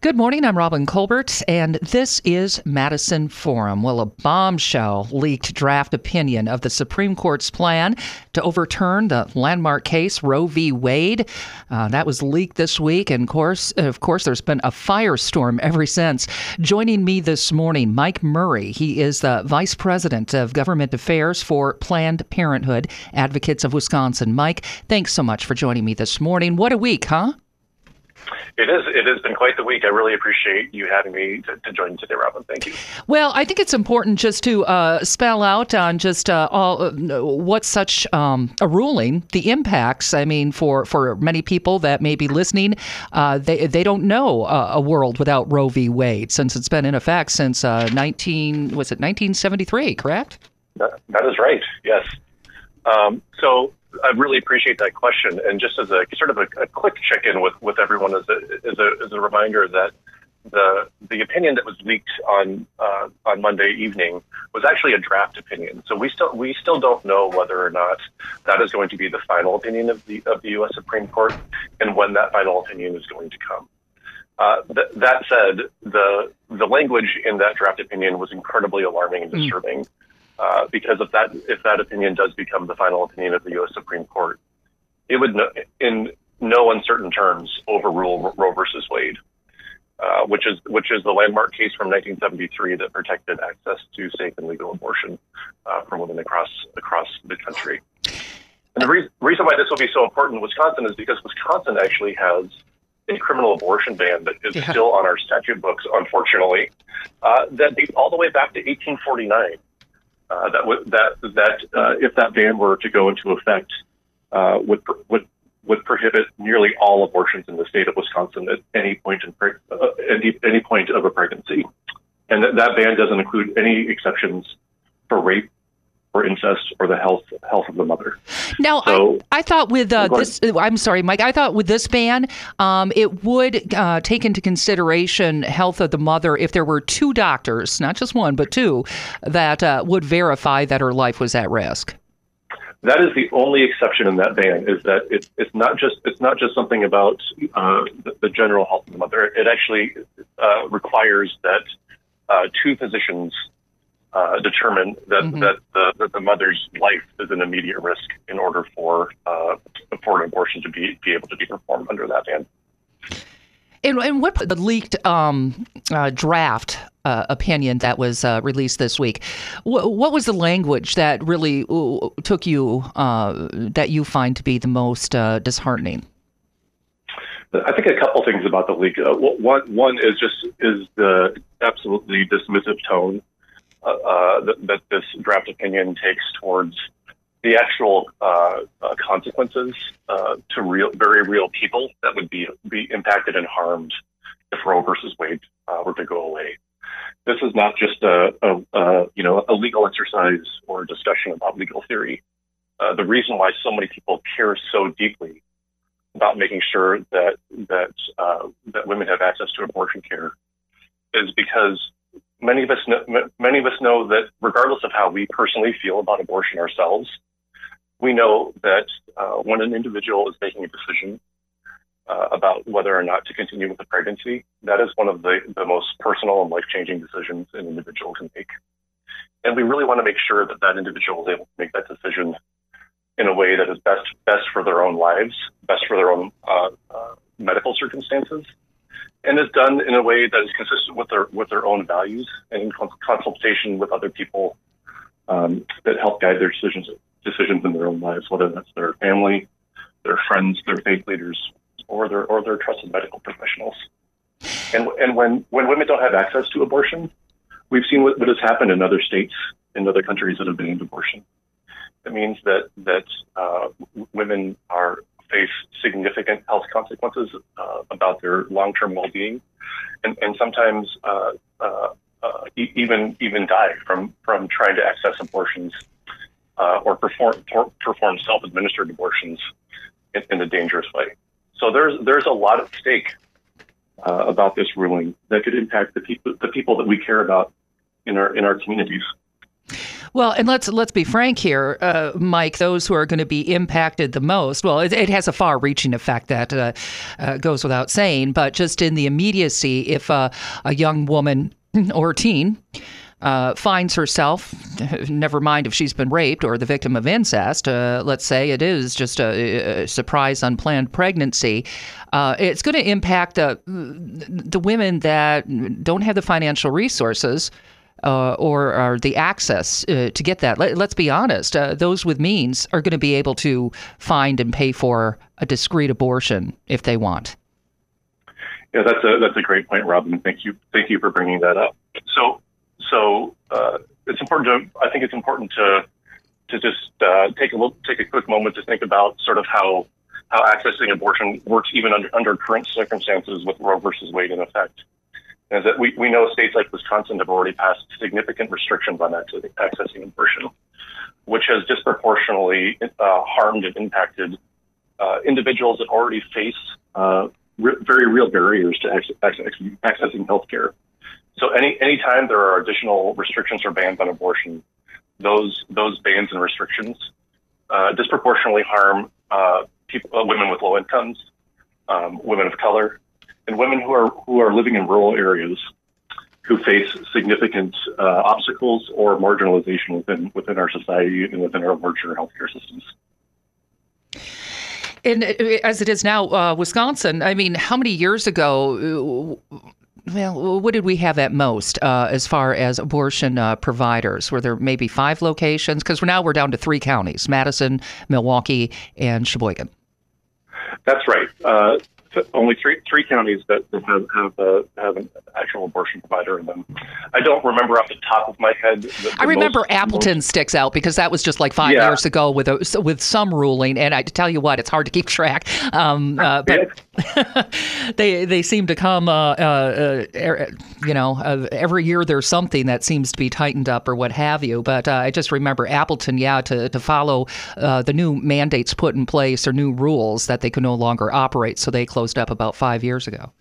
Good morning. I'm Robin Colbert, and this is Madison Forum. Well, a bombshell leaked draft opinion of the Supreme Court's plan to overturn the landmark case Roe v. Wade. Uh, that was leaked this week, and of course, of course, there's been a firestorm ever since. Joining me this morning, Mike Murray. He is the Vice President of Government Affairs for Planned Parenthood Advocates of Wisconsin. Mike, thanks so much for joining me this morning. What a week, huh? It is. It has been quite the week. I really appreciate you having me to, to join today, Robin. Thank you. Well, I think it's important just to uh, spell out on just uh, all uh, what such um, a ruling, the impacts. I mean, for for many people that may be listening, uh, they they don't know uh, a world without Roe v. Wade since it's been in effect since 19 was it 1973, correct? That, that is right. Yes. Um, so I really appreciate that question. And just as a sort of a, a quick check in with, with everyone, as a, as, a, as a reminder that the the opinion that was leaked on uh, on Monday evening was actually a draft opinion. So we still we still don't know whether or not that is going to be the final opinion of the of the U.S. Supreme Court and when that final opinion is going to come. Uh, th- that said, the the language in that draft opinion was incredibly alarming and disturbing. Mm. Uh, because if that if that opinion does become the final opinion of the U.S. Supreme Court, it would, no, in no uncertain terms, overrule Roe versus Wade, uh, which is which is the landmark case from 1973 that protected access to safe and legal abortion uh, for women across across the country. And the re- reason why this will be so important in Wisconsin is because Wisconsin actually has a criminal abortion ban that is yeah. still on our statute books, unfortunately, uh, that dates all the way back to 1849 uh, that that that uh, if that ban were to go into effect, uh, would would would prohibit nearly all abortions in the state of Wisconsin at any point in uh, any any point of a pregnancy, and that, that ban doesn't include any exceptions for rape or incest or the health health of the mother. Now, so, I, I thought with uh, this, I'm sorry, Mike. I thought with this ban, um, it would uh, take into consideration health of the mother if there were two doctors, not just one, but two, that uh, would verify that her life was at risk. That is the only exception in that ban. Is that it's it's not just it's not just something about uh, the, the, general health of the mother. It actually uh, requires that uh, two physicians uh, determine that mm-hmm. that, the, that the mother's life is an immediate risk in order for uh, for an abortion to be be able to be performed under that ban. And, and what the leaked um, uh, draft uh, opinion that was uh, released this week? Wh- what was the language that really uh, took you uh, that you find to be the most uh, disheartening? I think a couple things about the leak. one, one is just is the absolutely dismissive tone uh, uh, that, that, this draft opinion takes towards the actual uh, uh consequences uh, to real, very real people that would be be impacted and harmed if Roe versus Wade were to go away. This is not just a, a, a, you know a legal exercise or a discussion about legal theory. the reason why so many people care so deeply about making sure that that that women have access to abortion care is because many of us know, many of us know that regardless of how we personally feel about abortion ourselves, we know that uh, when an individual is making a decision uh, about whether or not to continue with the pregnancy, that is one of the, the most personal and life changing decisions an individual can make. And we really want to make sure that that individual is able to make that decision in a way that is best best for their own lives, best for their own uh, uh medical circumstances, and is done in a way that is consistent with their with their own values and in consultation with other people um, that help guide their decisions decisions in their own lives, whether that's their family, their friends, their faith leaders, or their or their trusted medical professionals. And and when when women don't have access to abortion, we've seen what, what has happened in other states in other countries that have banned abortion. It means that that uh, women are significant health consequences uh, about their long-term well-being, and, and sometimes uh, uh, uh even even die from from trying to access abortions uh, or perform perform self-administered abortions in, in, a dangerous way. So there's there's a lot at stake uh, about this ruling that could impact the people the people that we care about in our in our communities. Well, and let's let's be frank here, uh, Mike. Those who are going to be impacted the most. Well, it, it has a far-reaching effect that uh, uh, goes without saying. But just in the immediacy, if a young woman or teen uh, finds herself, never mind if she's been raped or the victim of incest, uh, let's say it is just a, a surprise unplanned pregnancy, uh, it's going to impact the, the women that don't have the financial resources uh, or, or, the access uh, to get that. Let, us be honest, uh, those with means are going to be able to find and pay for a discreet abortion if they want. Yeah, that's a that's a great point, Robin. Thank you, thank you for bringing that up. So, so uh, it's important to I think it's important to to just uh, take a look, take a quick moment to think about sort of how how accessing abortion works even under under current circumstances with Roe versus Wade in effect is that we, we know states like Wisconsin have already passed significant restrictions on accessing, accessing abortion, which has disproportionately uh, harmed and impacted uh, individuals that already face uh, re- very real barriers to access, access, accessing health care. So any anytime there are additional restrictions or bans on abortion, those those bans and restrictions uh, disproportionately harm uh, people, uh, women with low incomes, um, women of color, and women who are who are living in rural areas who face significant uh, obstacles or marginalization within within our society and within our larger healthcare systems. And uh, as it is now, uh, Wisconsin. I mean, how many years ago? Uh, well, what did we have at most uh, as far as abortion uh, providers? Were there maybe five locations? Because now we're down to three counties: Madison, Milwaukee, and Sheboygan. That's right. Only three three counties that, have have, uh, have an actual abortion provider in them. I don't remember off the top of my head. The, the I remember most, Appleton most... sticks out because that was just like five yeah. years ago with a, with some ruling, and I tell you what, it's hard to keep track. Um, uh, but they they seem to come, uh, uh, uh er, you know, uh, every year there's something that seems to be tightened up or what have you. But I just remember Appleton, yeah, to to follow the new mandates put in place or new rules that they could no longer operate, so they closed up about five years ago.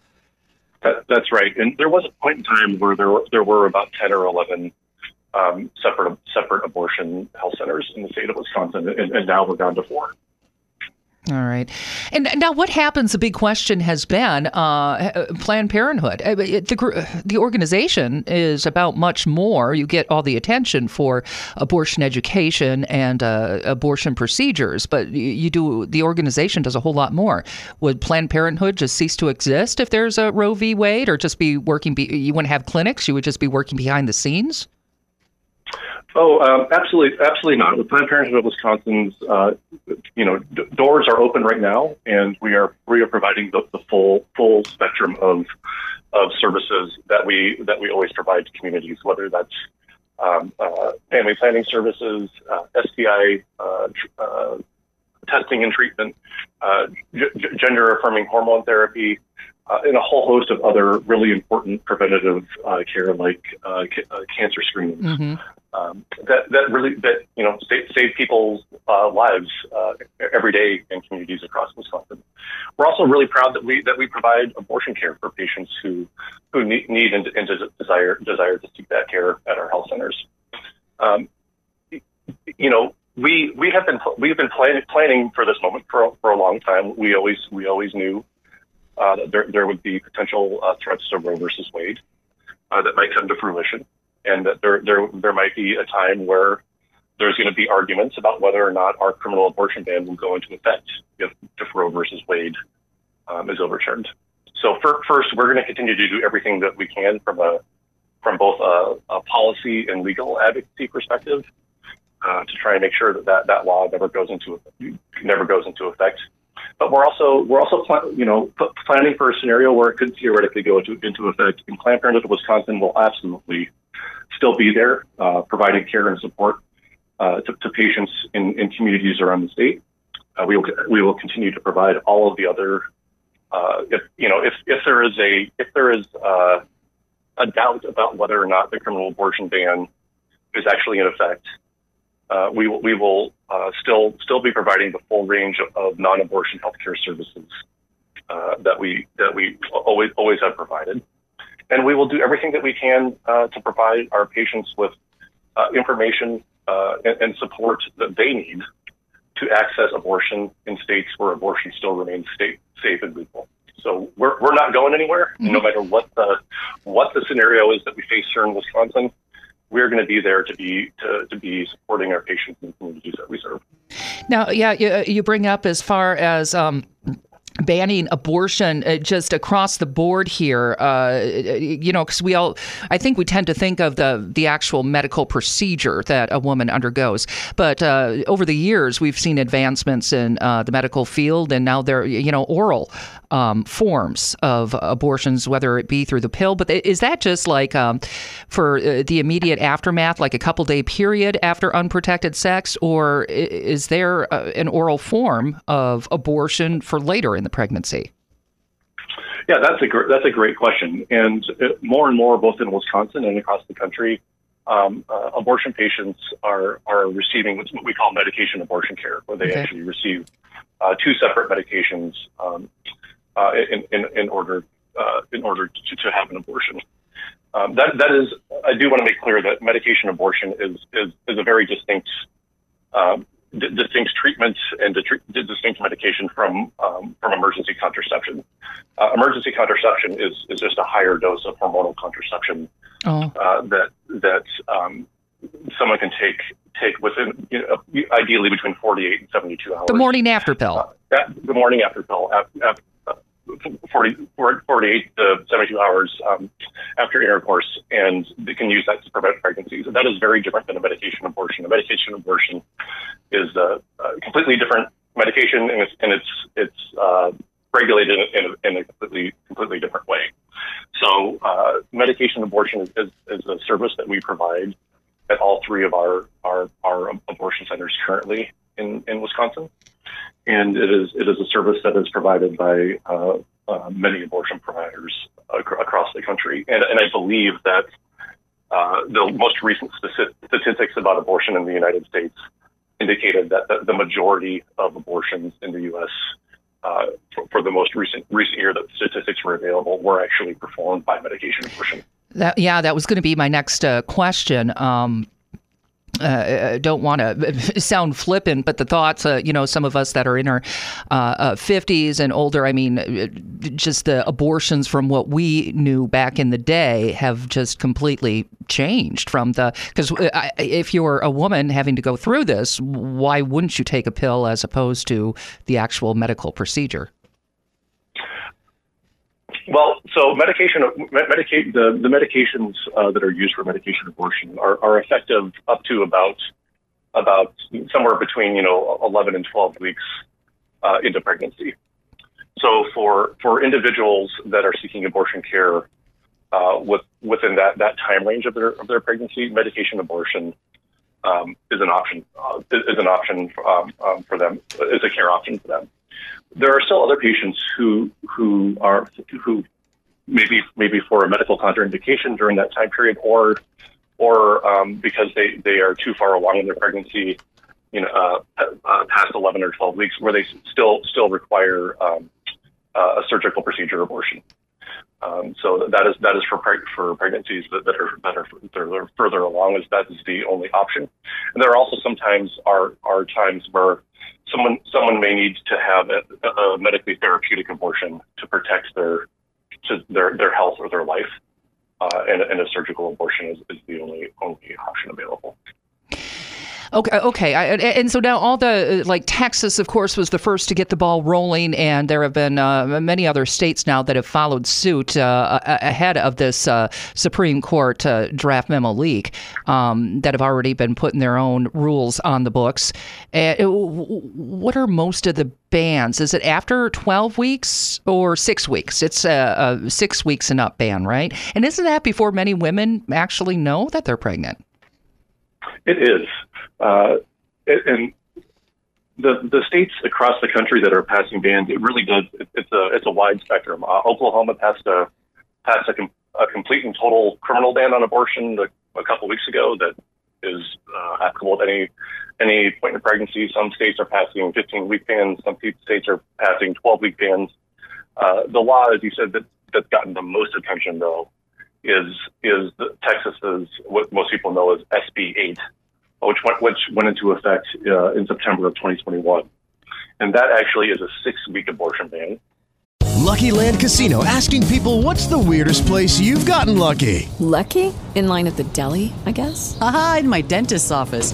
That, that's right. And there was a point in time where there there were about 10 or 11 um, separate separate abortion health centers in the state of Wisconsin, and, and now we're down to four. All right. And now, what happens? The big question has been uh, Planned Parenthood. Uh, the, the organization is about much more. You get all the attention for abortion education and uh, abortion procedures, but you do the organization does a whole lot more. Would Planned Parenthood just cease to exist if there's a Roe v. Wade, or just be working? Be, you wouldn't have clinics. You would just be working behind the scenes. Oh, um, absolutely, absolutely not. With Planned Parenthood of Wisconsin's, uh, you know, d- doors are open right now, and we are we are providing the, the full full spectrum of of services that we that we always provide to communities, whether that's um, uh, family planning services, uh, STI uh, uh, testing and treatment, uh, g- gender affirming hormone therapy, uh, and a whole host of other really important preventative uh, care like uh, uh, cancer screenings. Mm-hmm. Um, that that really that you know save, save people's uh, lives uh, every day in communities across Wisconsin. We're also really proud that we that we provide abortion care for patients who who need, and, and desire desire to seek that care at our health centers. Um, you know, we we have been we've been plan, planning for this moment for for a long time. We always we always knew uh, that there, there would be potential uh, threats to Roe versus Wade uh, that might come to fruition, and that there, there, there might be a time where there's going to be arguments about whether or not our criminal abortion ban will go into effect if, if Roe versus Wade um, is overturned. So for, first, we're going to continue to do everything that we can from a from both a, a policy and legal advocacy perspective uh, to try and make sure that, that that law never goes into never goes into effect but we're also we're also you know planning for a scenario where it could theoretically go into into effect. And Planned Parenthood of Wisconsin will absolutely still be there, uh, providing care and support uh, to, to, patients in, in, communities around the state. uh, we will we will continue to provide all of the other. Uh, if you know if if there is a if there is uh, a doubt about whether or not the criminal abortion ban is actually in effect, uh, we will we will still still be providing the full range of, non-abortion healthcare services that we that we always always have provided, and we will do everything that we can to provide our patients with information and, and support that they need to access abortion in states where abortion still remains state, safe and legal. So we're, we're not going anywhere, mm-hmm. no matter what the what the scenario is that we face here in Wisconsin. We're going to be there to be to, to be supporting our patients and communities that we serve. Now, yeah, you, you bring up as far as um, banning abortion uh, just across the board here uh, you know because we all i think we tend to think of the the actual medical procedure that a woman undergoes. But uh, over the years we've seen advancements in uh, the medical field and now they're you know oral um, forms of abortions whether it be through the pill but is that just like um, for uh, the immediate aftermath like a couple day period after unprotected sex or is there uh, an oral form of abortion for later in the pregnancy? Yeah, that's a gr- that's a great question, and uh, more and more, both in Wisconsin and across the country, um, uh, abortion patients are are receiving what we call medication abortion care, where they okay. actually receive uh, two separate medications um, uh, in, in, in order uh, in order to, to have an abortion. Um, that that is, I do want to make clear that medication abortion is is, is a very distinct um, d- distinct treatments and d- distinct medication from um, from emergency contraception. Uh, emergency contraception is is just a higher dose of hormonal contraception oh. uh, that that um, someone can take take within you know, ideally between 48 and 72 hours. The morning after pill. Uh, the morning after pill. After, 40, 48 to 72 hours um, after intercourse, and they can use that to prevent pregnancies. And that is very different than a medication abortion. A medication abortion is a, a completely different medication, and it's and it's it's uh, regulated in a, in a, completely completely different way. So, uh, medication abortion is, is, is a service that we provide at all three of our our, our abortion centers currently in, in Wisconsin and it is it is a service that is provided by uh, uh, many abortion providers ac- across the country. And, and I believe that uh, the most recent statistics about abortion in the United States indicated that the, the majority of abortions in the U.S. Uh, for, for, the most recent recent year that statistics were available were actually performed by medication abortion. That, yeah, that was going to be my next uh, question. Um, uh, uh, don't want to sound flippant, but the thoughts, uh, you know, some of us that are in our uh, 50s uh, and older, I mean, uh, just the abortions from what we knew back in the day have just completely changed from the. Because if you're a woman having to go through this, why wouldn't you take a pill as opposed to the actual medical procedure? Well, so medication, medicate the, the medications uh, that are used for medication abortion are, are effective up to about about somewhere between you know 11 and 12 weeks uh, into pregnancy. So for for individuals that are seeking abortion care uh, with, within that, that time range of their of their pregnancy, medication abortion um, is an option uh, is an option um, um, for them is a care option for them there are still other patients who who are who maybe maybe for a medical contraindication during that time period, or or um, because they they are too far along in their pregnancy, you know, uh, uh, past 11 or 12 weeks, where they still still require um, uh, a surgical procedure abortion. Um, so that is that is for preg- for pregnancies that, that are that are, that are further along. Is that is the only option, and there are also sometimes are are times where someone someone may need to have a, a medically therapeutic abortion to protect their to their their health or their life, uh, and, and a surgical abortion is, is the only only option available. Okay, okay. I, and so now all the like Texas, of course, was the first to get the ball rolling, and there have been uh, many other states now that have followed suit uh, ahead of this uh, Supreme Court uh, draft memo leak um, that have already been putting their own rules on the books. what are most of the bans? Is it after 12 weeks or six weeks? It's a, a six weeks and up ban, right? And isn't that before many women actually know that they're pregnant? It is. Uh, and the the states across the country that are passing bans, it really does. It, it's a it's a wide spectrum. Uh, Oklahoma passed a passed a, com- a, complete and total criminal ban on abortion a, a couple weeks ago that is uh, applicable at any any point in pregnancy. Some states are passing 15 week bans. Some states are passing 12 week bans. Uh, the law, as you said, that that's gotten the most attention though is is Texas's what most people know as SB 8 which went, which went into effect uh, in September of 2021. And that actually is a six week abortion ban. Lucky Land Casino asking people what's the weirdest place you've gotten lucky? Lucky? In line at the deli, I guess? Aha, in my dentist's office.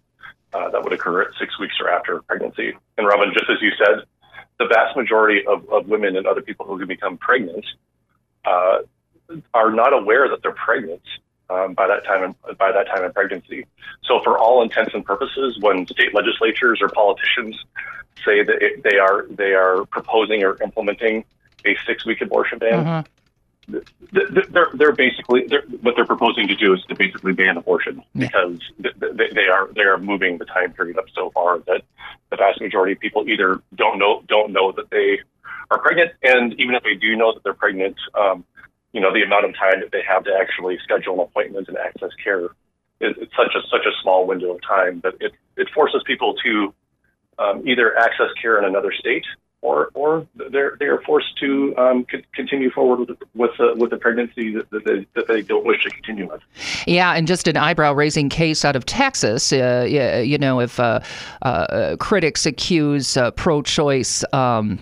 uh, that would occur at six weeks or after pregnancy. And Robin, just as you said, the vast majority of, of women and other people who can become pregnant uh, are not aware that they're pregnant um, by that time in, by that time in pregnancy. So, for all intents and purposes, when state legislatures or politicians say that it, they are they are proposing or implementing a six week abortion ban, mm-hmm they're they're basically they're, what they're proposing to do is to basically ban abortion because they, they are they are moving the time period up so far that the vast majority of people either don't know don't know that they are pregnant, and even if they do know that they're pregnant, um, you know the amount of time that they have to actually schedule an appointment and access care is it's such a such a small window of time that it it forces people to um, either access care in another state or or they're they are forced to um, continue forward with with, uh, with a pregnancy that, that, they, that they don't wish to continue with. Yeah, and just an eyebrow raising case out of Texas. Uh, you know, if uh, uh critics accuse uh, pro-choice. Um,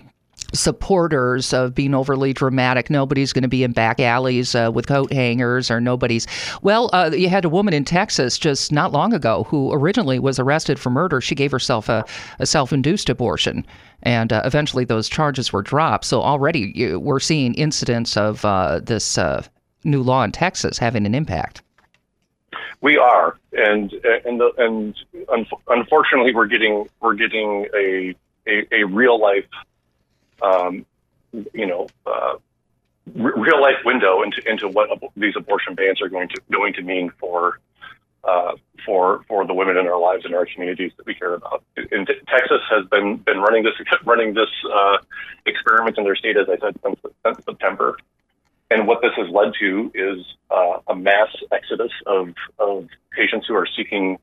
supporters of being overly dramatic. Nobody's going to be in back alleys uh, with coat hangers, or nobody's. Well, uh, you had a woman in Texas just not long ago who originally was arrested for murder. She gave herself a, a self induced abortion, and uh, eventually those charges were dropped. So already you, we're seeing incidents of uh, this uh, new law in Texas having an impact. We are, and and the, and unfortunately, we're getting we're getting a a, a real life um, you know, uh, real life window into into what ab- these abortion bans are going to going to mean for uh, for for the women in our lives and our communities that we care about. In, Texas has been been running this running this uh, experiment in their state, as I said, since, since September. And what this has led to is uh, a mass exodus of, of patients who are seeking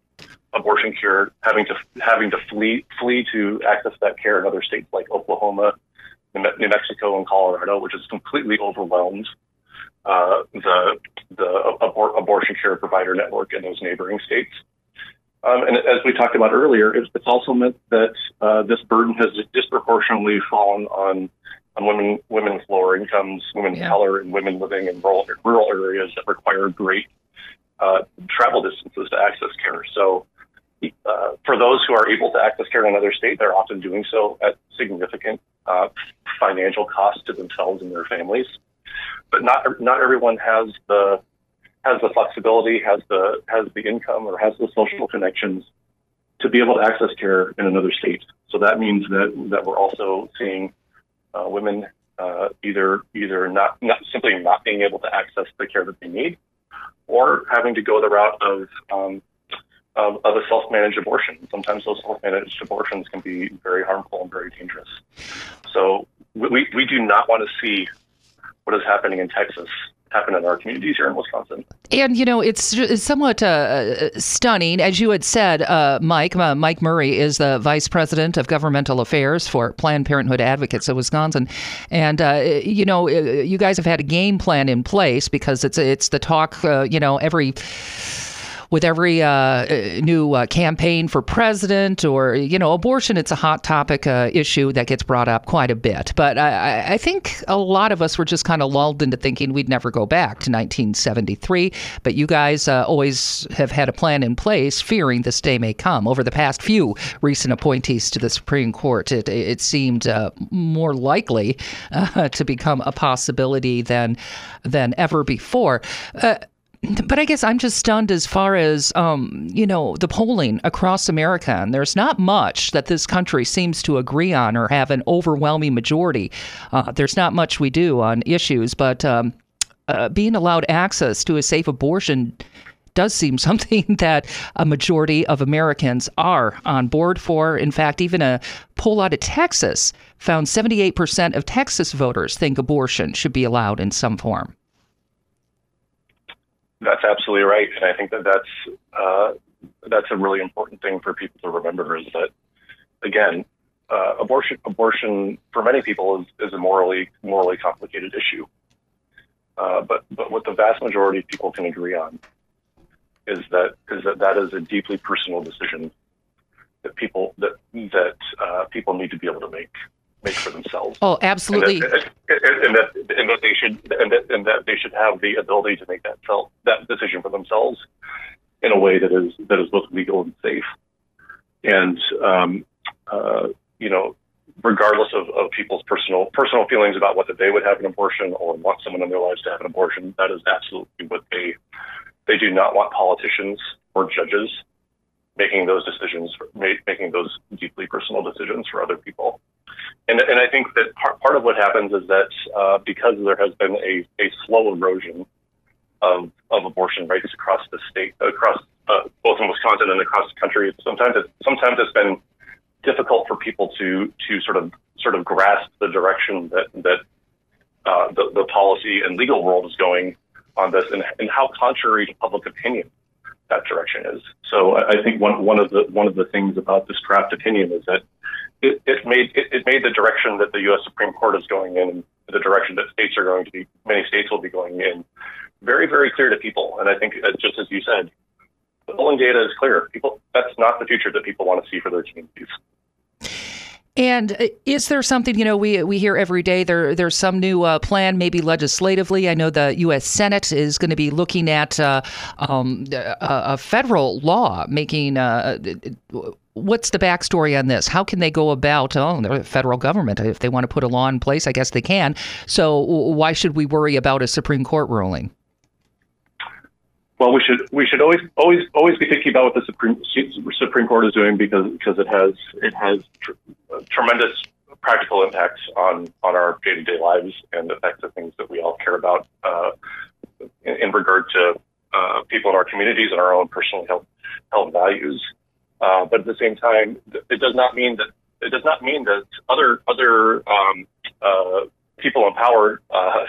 abortion care, having to having to flee flee to access that care in other states like Oklahoma, New Mexico and Colorado, which has completely overwhelmed uh, the the abor- abortion care provider network in those neighboring states. Um, and as we talked about earlier, it's, it's also meant that uh, this burden has disproportionately fallen on on women women with lower incomes, women yeah. of color, and women living in rural rural areas that require great uh, travel distances to access care. So uh, for those who are able to access care in another state, they're often doing so at significant uh, financial cost to themselves and their families. But not not everyone has the has the flexibility, has the has the income, or has the social connections to be able to access care in another state. So that means that that we're also seeing uh, women uh, either either not not simply not being able to access the care that they need, or having to go the route of um, of, of a self-managed abortion. Sometimes those self-managed abortions can be very harmful and very dangerous. So we, we do not want to see what is happening in Texas happen in our communities here in Wisconsin. And you know, it's, it's somewhat uh, stunning, as you had said, uh, Mike. Uh, Mike Murray is the vice president of governmental affairs for Planned Parenthood Advocates of Wisconsin, and uh, you know, uh, you guys have had a game plan in place because it's it's the talk. Uh, you know, every with every uh, uh, new uh, campaign for president or you know abortion, it's a hot topic uh, issue that gets brought up quite a bit. But I, I think a lot of us were just kind of lulled into thinking we'd never go back to 1973. But you guys uh, always have had a plan in place, fearing this day may come. Over the past few recent appointees to the Supreme Court, it, it seemed uh, more likely to become a possibility than than ever before but I guess I'm just stunned as far as um, you know the polling across America, and there's not much that this country seems to agree on or have an overwhelming majority. Uh, there's not much we do on issues, but um, uh, being allowed access to a safe abortion does seem something that a majority of Americans are on board for. In fact, even a poll out of Texas found 78% of Texas voters think abortion should be allowed in some form. That's absolutely right, and I think that that's uh, that's a really important thing for people to remember is that again, uh, abortion abortion for many people is, is a morally morally complicated issue. Uh, but but what the vast majority of people can agree on is that is that that is a deeply personal decision that people that that uh, people need to be able to make make for themselves. Oh, absolutely. And that, and, that, and that they should and that, and that they should have the ability to make that self, that decision for themselves in a way that is that is both legal and safe. And um, uh, you know, regardless of, of people's personal personal feelings about whether they would have an abortion or want someone in their lives to have an abortion, that is absolutely what they they do not want politicians or judges making those decisions, making those deeply personal decisions for other people. And, and I think that part, part of what happens is that uh, because there has been a, a slow erosion of, of abortion rights across the state, across uh, both in Wisconsin and across the country, sometimes it, sometimes it's been difficult for people to to sort of sort of grasp the direction that that uh, the, the policy and legal world is going on this, and, and how contrary to public opinion that direction is. So I think one one of the one of the things about this draft opinion is that it, it made it, it, made the direction that the U.S. Supreme Court is going in, the direction that states are going to be, many states will be going in, very very clear to people. And I think, uh, just as you said, the polling data is clear. People, that's not the future that people want to see for their communities. And uh, is there something you know we we hear every day there there's some new uh, plan maybe legislatively? I know the U.S. Senate is going to be looking at uh, um, a, a, federal law making. Uh, what's the backstory on this? How can they go about? Oh, the federal government. If they want to put a law in place, I guess they can. So why should we worry about a Supreme Court ruling? Well, we should we should always always always be thinking about what the Supreme Supreme Court is doing because because it has it has tr- tremendous practical impacts on on our day to day lives and affects the things that we all care about uh, in, in, regard to uh, people in our communities and our own personal health health values. Uh, but at the same time, it does not mean that it does not mean that other other um, uh, people in power, uh,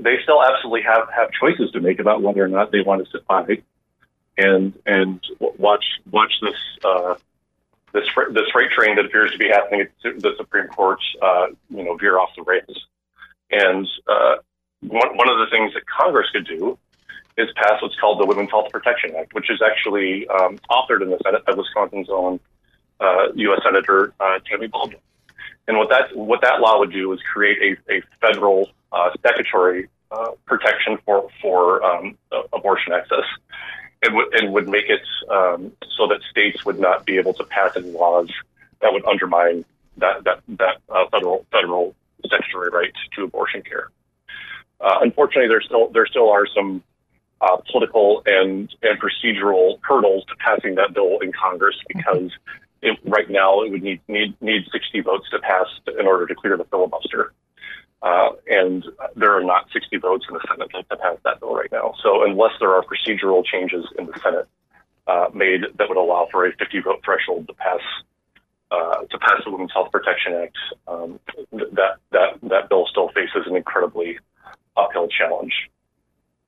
they still absolutely have, have choices to make about whether or not they want to sit by and and watch watch this uh, this this freight train that appears to be happening at the Supreme Court, uh, you know, veer off the rails. And uh, one one of the things that Congress could do is pass what's called the Women's Health Protection Act, which is actually um, authored in the Senate by Wisconsin's own U.S. Uh, Senator uh, Tammy Baldwin. And what that what that law would do is create a, a federal uh, statutory uh, protection for for um, abortion access, and, w- and would make it um, so that states would not be able to pass any laws that would undermine that that that uh, federal federal statutory right to abortion care. Uh, unfortunately, there still there still are some uh, political and and procedural hurdles to passing that bill in Congress because it, right now it would need, need need 60 votes to pass in order to clear the filibuster. Uh, and there are not 60 votes in the Senate that to pass that bill right now. So unless there are procedural changes in the Senate uh, made that would allow for a 50 vote threshold to pass uh, to pass the Women's Health Protection Act, um, that that that bill still faces an incredibly uphill challenge.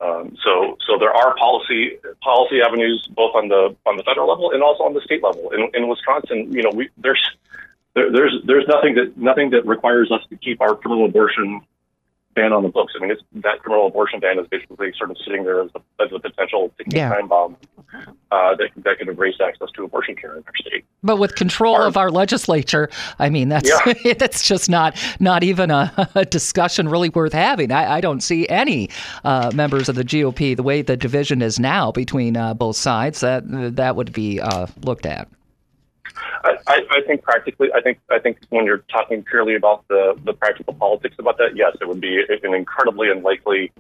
Um, so, so there are policy policy avenues both on the on the federal level and also on the state level. In, in Wisconsin, you know, we there's there, there's there's nothing that nothing that requires us to keep our criminal abortion ban on the books. I mean, it's, that criminal abortion ban is basically sort of sitting there as a, as a potential ticking yeah. time bomb uh, that, that could erase access to abortion care in our state. But with control Our- of our legislature, I mean that's Yeah. that's just not not even a, a discussion really worth having. I, I don't see any uh, members of the GOP the way the division is now between uh, both sides that that would be uh, looked at. I, I, I think practically, I think I think when you're talking purely about the, the practical politics about that, yes, it would be an incredibly unlikely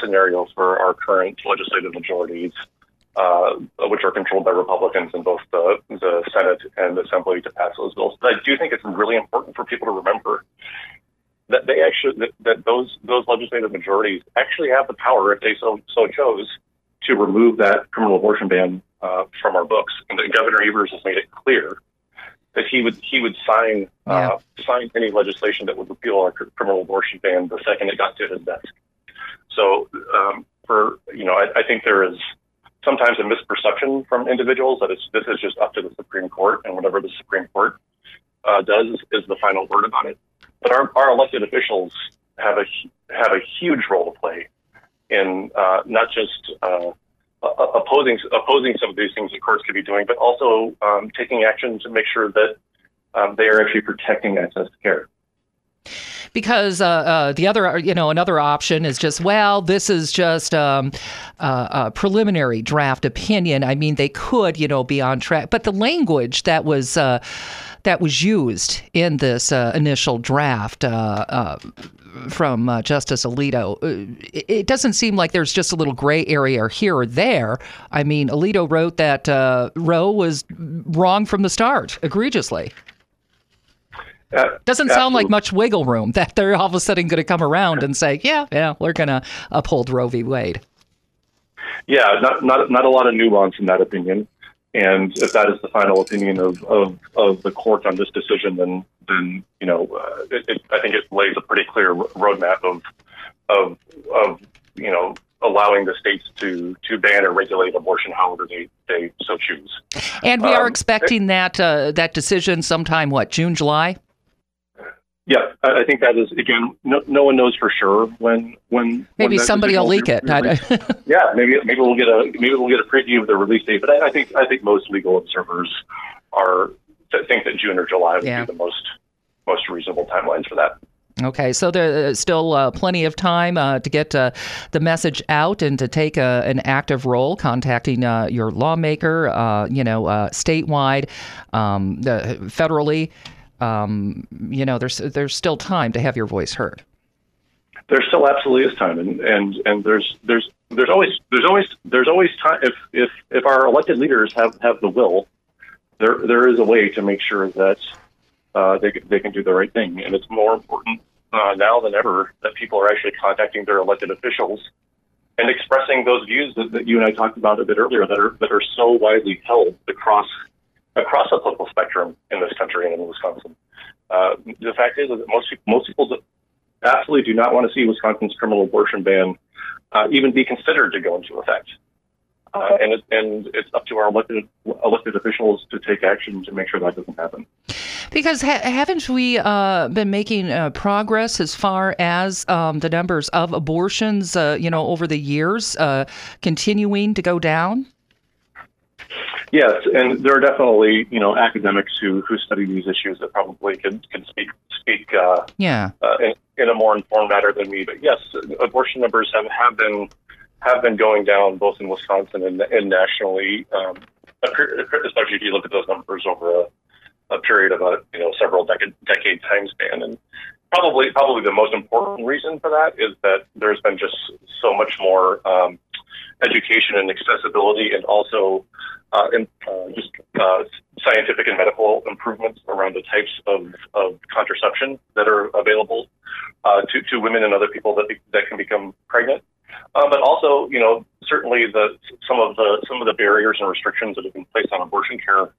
scenario for our current legislative majorities, uh, which are controlled by Republicans in both the, the Senate and the Assembly to pass those bills. But I do think it's really important for people to remember that they actually that, that those those legislative majorities actually have the power, if they so so chose, to remove that criminal abortion ban uh, from our books. And that Governor Evers has made it clear that he would he would sign uh, sign any legislation that would repeal our criminal abortion ban the second it got to his desk. So um, for you know, I, I think there is sometimes a misperception from individuals that this is just up to the Supreme Court, and whatever the Supreme Court uh, does is the final word about it. But our, our elected officials have a have a huge role to play in uh, not just uh, opposing opposing some of these things that courts could be doing, but also um, taking action to make sure that um, they are actually protecting access to care. Because uh, uh, the other, you know, another option is just, well, this is just um, uh, a preliminary draft opinion. I mean, they could, you know, be on track, but the language that was uh, that was used in this uh, initial draft. Uh, uh, from uh, Justice Alito, uh, it, it doesn't seem like there's just a little gray area here or there. I mean, Alito wrote that uh, Roe was wrong from the start, egregiously. Uh, Doesn't sound like much wiggle room that they're all of a sudden going to come around and say, yeah, yeah, we're going to uphold Roe v. Wade. Yeah, not not not a lot of nuance in that opinion. And if that is the final opinion of, of, of the court on this decision, then then you know, uh, it, it, I think it lays a pretty clear roadmap of of of you know allowing the states to to ban or regulate abortion however they, they so choose. And we are Um, expecting that uh, that decision sometime, what, June, July? Yeah, I think that is again. No, no one knows for sure when when. Maybe when somebody will leak it. will be released. yeah, maybe maybe we'll get a maybe we'll get a preview of the release date. But I, I think I think most legal observers are think that June or July would Yeah. be the most most reasonable timelines for that. Okay, so there's still uh, plenty of time uh, to get uh, the message out and to take a, an active role, contacting uh, your lawmaker, uh, you know, uh, statewide, um, the, federally. Um, you know, there's there's still time to have your voice heard. There still absolutely is time, and and and there's there's there's always there's always there's always time if if if our elected leaders have have the will, there there is a way to make sure that uh, they they can do the right thing, and it's more important uh, now than ever that people are actually contacting their elected officials and expressing those views that, that you and I talked about a bit earlier that are that are so widely held across across the political spectrum in this country and in Wisconsin. Uh, the fact is that most people, most people absolutely do not want to see Wisconsin's criminal abortion ban uh, even be considered to go into effect. Uh, and, it, and it's up to our elected elected officials to take action to make sure that doesn't happen. Because ha- haven't we uh, been making uh, progress as far as um, the numbers of abortions, uh, you know, over the years, uh, continuing to go down? Yes, and there are definitely you know academics who, who study these issues that probably can can speak speak uh, Yeah. uh, in, in a more informed manner than me. But yes, abortion numbers have, have been have been going down both in Wisconsin and, and nationally, um, especially if you look at those numbers over a, a period of a you know several decade decade time span. And probably probably the most important reason for that is that there's been just so much more um, education and accessibility, and also uh, and, uh, just uh, scientific and medical improvements around the types of, of contraception that are available uh, to, to women and other people that that can become pregnant. Uh, but also, you know, certainly the some of the some of the barriers and restrictions that have been placed on abortion care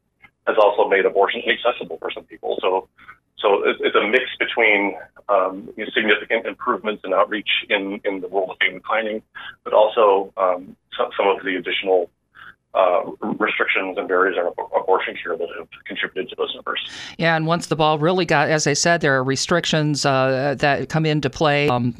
has also made abortion inaccessible for some people. So, so it's, a mix between um, significant improvements in outreach in, in the role of family planning, but also um, some, some of the additional uh, restrictions and barriers on abortion care that have contributed to those numbers. Yeah, and once the ball really got, as I said, there are restrictions uh, that come into play. Um,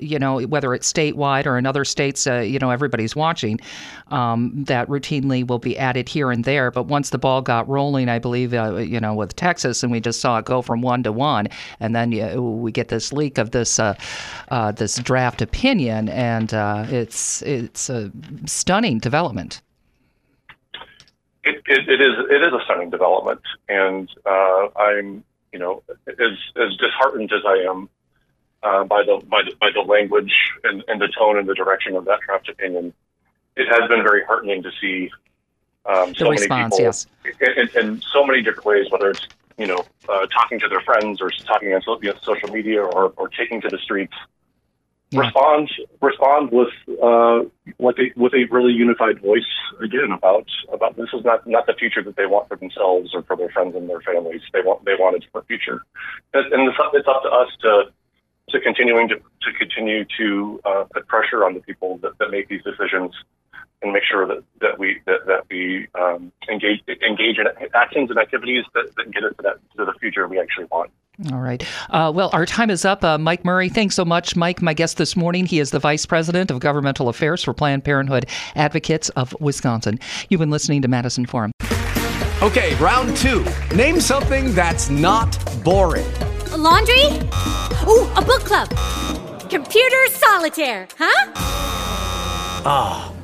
you know, whether it's statewide or in other states, uh, you know, everybody's watching. Um, that routinely will be added here and there. But once the ball got rolling, I believe, uh, you know, with Texas, and we just saw it go from one to one, and then we get this leak of this uh, uh, this draft opinion, and it's it's a stunning development. It, it, it is it is a stunning development, and uh, I'm you know as as disheartened as I am uh, by the by the by the language and, and the tone and the direction of that draft opinion. It has been very heartening to see um, so response, many people yes. in, in, so many different ways, whether it's you know uh, talking to their friends or talking on social media or, or taking to the streets yeah. respond respond with uh, with a with a really unified voice again about about this is not not the future that they want for themselves or for their friends and their families. They want they want a different future, and, and it's, up, it's up to us to to continuing to to continue to uh, put pressure on the people that, that make these decisions and make sure that, that we that, that we um, engage engage in actions and activities that, that get us to that to the future we actually want. All right. Uh, well, our time is up. Uh, Mike Murray, thanks so much. Mike, my guest this morning, he is the Vice President of Governmental Affairs for Planned Parenthood Advocates of Wisconsin. You've been listening to Madison Forum. Okay, round two. Name something that's not boring. A laundry? Ooh, a book club. Computer solitaire, huh? Ah, oh,